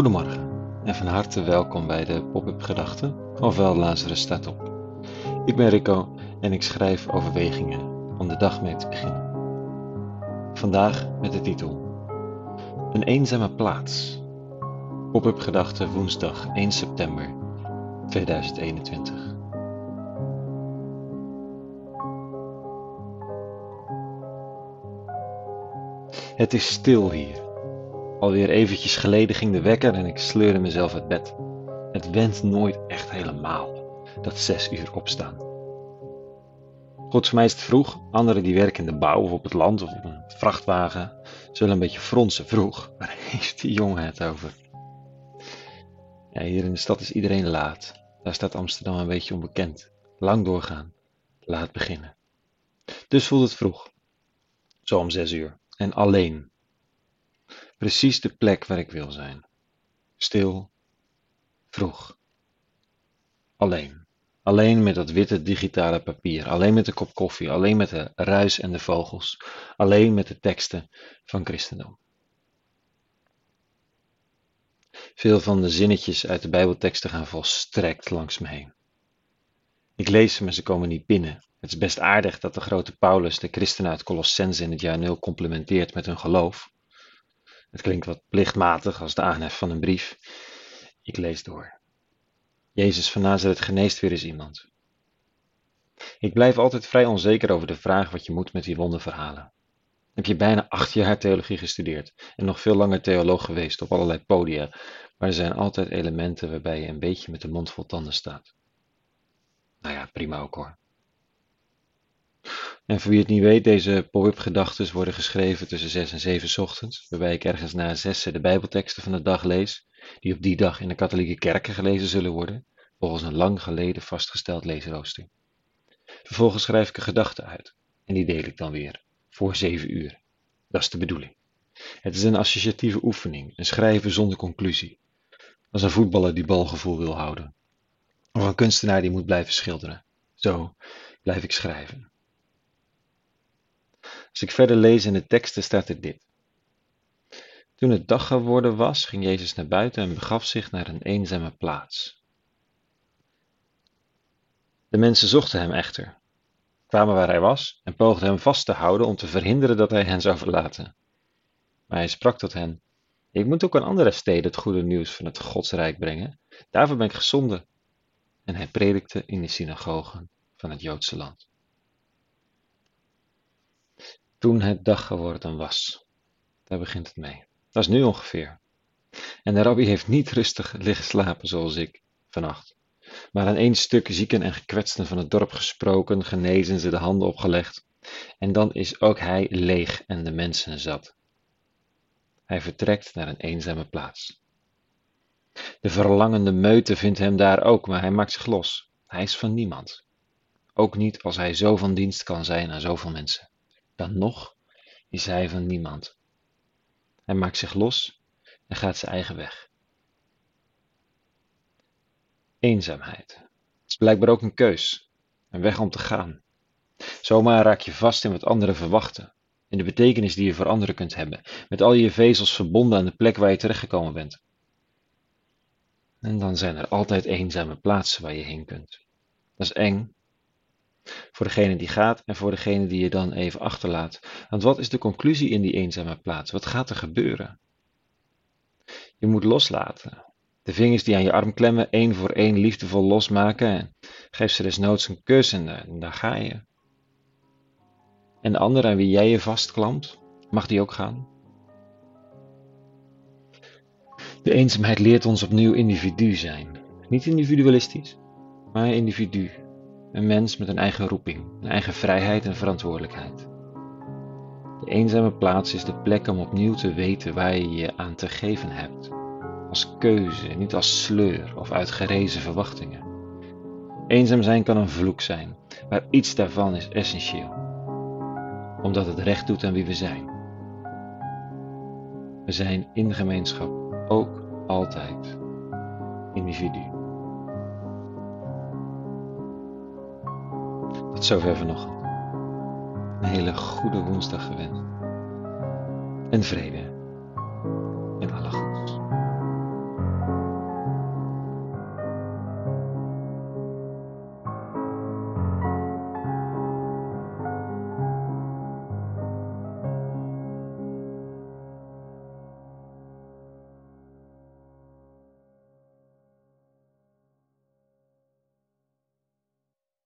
Goedemorgen en van harte welkom bij de Pop-up Gedachten, ofwel Lazarus staat op. Ik ben Rico en ik schrijf overwegingen om de dag mee te beginnen. Vandaag met de titel Een eenzame plaats. Pop-up Gedachten woensdag 1 september 2021. Het is stil hier. Alweer eventjes geleden ging de wekker en ik sleurde mezelf uit bed. Het went nooit echt helemaal, dat zes uur opstaan. Voor mij is het vroeg. Anderen die werken in de bouw of op het land of op een vrachtwagen zullen een beetje fronsen. Vroeg, waar heeft die jongen het over? Ja, hier in de stad is iedereen laat. Daar staat Amsterdam een beetje onbekend. Lang doorgaan, laat beginnen. Dus voelt het vroeg. Zo om zes uur. En alleen. Precies de plek waar ik wil zijn. Stil, vroeg. Alleen. Alleen met dat witte digitale papier. Alleen met de kop koffie. Alleen met de ruis en de vogels. Alleen met de teksten van christendom. Veel van de zinnetjes uit de Bijbelteksten gaan volstrekt langs me heen. Ik lees ze, maar ze komen niet binnen. Het is best aardig dat de grote Paulus de christenen uit Colossense in het jaar 0 complimenteert met hun geloof. Het klinkt wat plichtmatig als de aanhef van een brief. Ik lees door. Jezus van Nazareth geneest weer eens iemand. Ik blijf altijd vrij onzeker over de vraag wat je moet met die wonderverhalen. Heb je bijna acht jaar theologie gestudeerd en nog veel langer theoloog geweest op allerlei podia, maar er zijn altijd elementen waarbij je een beetje met de mond vol tanden staat. Nou ja, prima ook hoor. En voor wie het niet weet, deze pop-up gedachten worden geschreven tussen 6 en 7 ochtends, waarbij ik ergens na 6 de Bijbelteksten van de dag lees, die op die dag in de katholieke kerken gelezen zullen worden, volgens een lang geleden vastgesteld leesrooster. Vervolgens schrijf ik een gedachte uit, en die deel ik dan weer, voor 7 uur. Dat is de bedoeling. Het is een associatieve oefening, een schrijven zonder conclusie. Als een voetballer die balgevoel wil houden. Of een kunstenaar die moet blijven schilderen. Zo blijf ik schrijven. Als ik verder lees in de teksten staat er dit. Toen het dag geworden was, ging Jezus naar buiten en begaf zich naar een eenzame plaats. De mensen zochten hem echter, kwamen waar hij was en poogden hem vast te houden om te verhinderen dat hij hen zou verlaten. Maar hij sprak tot hen: Ik moet ook aan andere steden het goede nieuws van het Godsrijk brengen. Daarvoor ben ik gezonden. En hij predikte in de synagogen van het Joodse land toen het dag geworden was. Daar begint het mee. Dat is nu ongeveer. En de rabbi heeft niet rustig liggen slapen zoals ik vannacht. Maar aan één stuk zieken en gekwetsten van het dorp gesproken, genezen ze de handen opgelegd. En dan is ook hij leeg en de mensen zat. Hij vertrekt naar een eenzame plaats. De verlangende meute vindt hem daar ook, maar hij maakt zich los. Hij is van niemand. Ook niet als hij zo van dienst kan zijn aan zoveel mensen dan nog is hij van niemand. Hij maakt zich los en gaat zijn eigen weg. Eenzaamheid is blijkbaar ook een keus, een weg om te gaan. Zomaar raak je vast in wat anderen verwachten, in de betekenis die je voor anderen kunt hebben, met al je vezels verbonden aan de plek waar je terechtgekomen bent. En dan zijn er altijd eenzame plaatsen waar je heen kunt. Dat is eng, voor degene die gaat en voor degene die je dan even achterlaat. Want wat is de conclusie in die eenzame plaats? Wat gaat er gebeuren? Je moet loslaten. De vingers die aan je arm klemmen, één voor één liefdevol losmaken. En geef ze desnoods een kus en, en daar ga je. En de ander aan wie jij je vastklampt, mag die ook gaan? De eenzaamheid leert ons opnieuw individu zijn. Niet individualistisch, maar individu. Een mens met een eigen roeping, een eigen vrijheid en verantwoordelijkheid. De eenzame plaats is de plek om opnieuw te weten waar je je aan te geven hebt. Als keuze, niet als sleur of uitgerezen verwachtingen. Eenzaam zijn kan een vloek zijn, maar iets daarvan is essentieel. Omdat het recht doet aan wie we zijn. We zijn in gemeenschap ook altijd individu. Tot zover vanochtend. Een hele goede woensdag gewenst. En vrede